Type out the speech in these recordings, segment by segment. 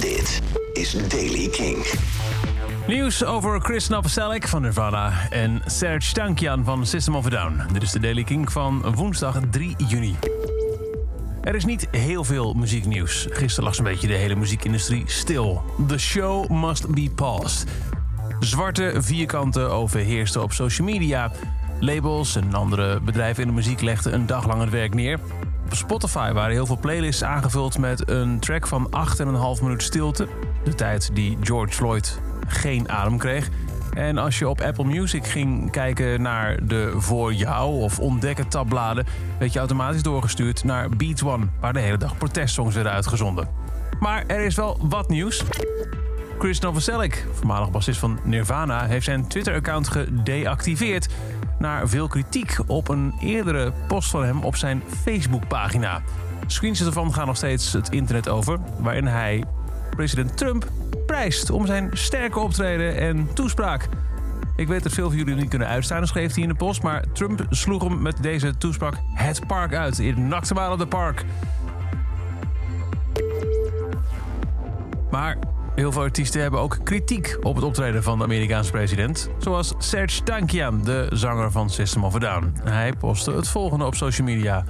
Dit is Daily King. Nieuws over Chris Novoselic van Nirvana en Serge Tankian van System of a Down. Dit is de Daily King van woensdag 3 juni. Er is niet heel veel muzieknieuws. Gisteren lag zo'n beetje de hele muziekindustrie stil. The show must be paused. Zwarte vierkanten overheersten op social media. Labels en andere bedrijven in de muziek legden een dag lang het werk neer. Op Spotify waren heel veel playlists aangevuld met een track van 8,5 minuut stilte. De tijd die George Floyd geen adem kreeg. En als je op Apple Music ging kijken naar de voor jou of ontdekken tabbladen, werd je automatisch doorgestuurd naar Beat One, waar de hele dag protestsongs werden uitgezonden. Maar er is wel wat nieuws. Chris Novoselic, voormalig bassist van Nirvana, heeft zijn Twitter-account gedeactiveerd na veel kritiek op een eerdere post van hem op zijn Facebook-pagina. Screenshots ervan gaan nog steeds het internet over, waarin hij president Trump prijst om zijn sterke optreden en toespraak. Ik weet dat veel van jullie niet kunnen uitstaan, schreef hij in de post, maar Trump sloeg hem met deze toespraak het park uit. In nakte op de park. Maar heel veel artiesten hebben ook kritiek op het optreden van de Amerikaanse president. Zoals Serge Tankian, de zanger van System of a Down. Hij postte het volgende op social media.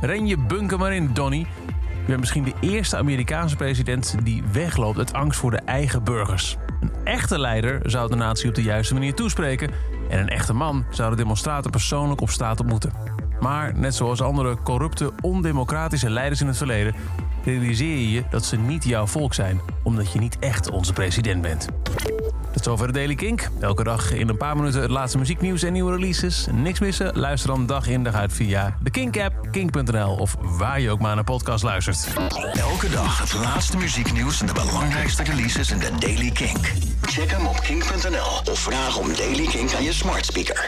Ren je bunker maar in, Donny. Je bent misschien de eerste Amerikaanse president die wegloopt uit angst voor de eigen burgers. Een echte leider zou de natie op de juiste manier toespreken. En een echte man zou de demonstraten persoonlijk op straat ontmoeten. Maar net zoals andere corrupte, ondemocratische leiders in het verleden, realiseer je dat ze niet jouw volk zijn, omdat je niet echt onze president bent. Tot zover de Daily Kink. Elke dag in een paar minuten het laatste muzieknieuws en nieuwe releases. Niks missen? Luister dan dag in dag uit via de Kink-app, kink.nl of waar je ook maar naar podcast luistert. Elke dag het laatste muzieknieuws en de belangrijkste releases in de Daily Kink. Check hem op kink.nl of vraag om Daily Kink aan je smart speaker.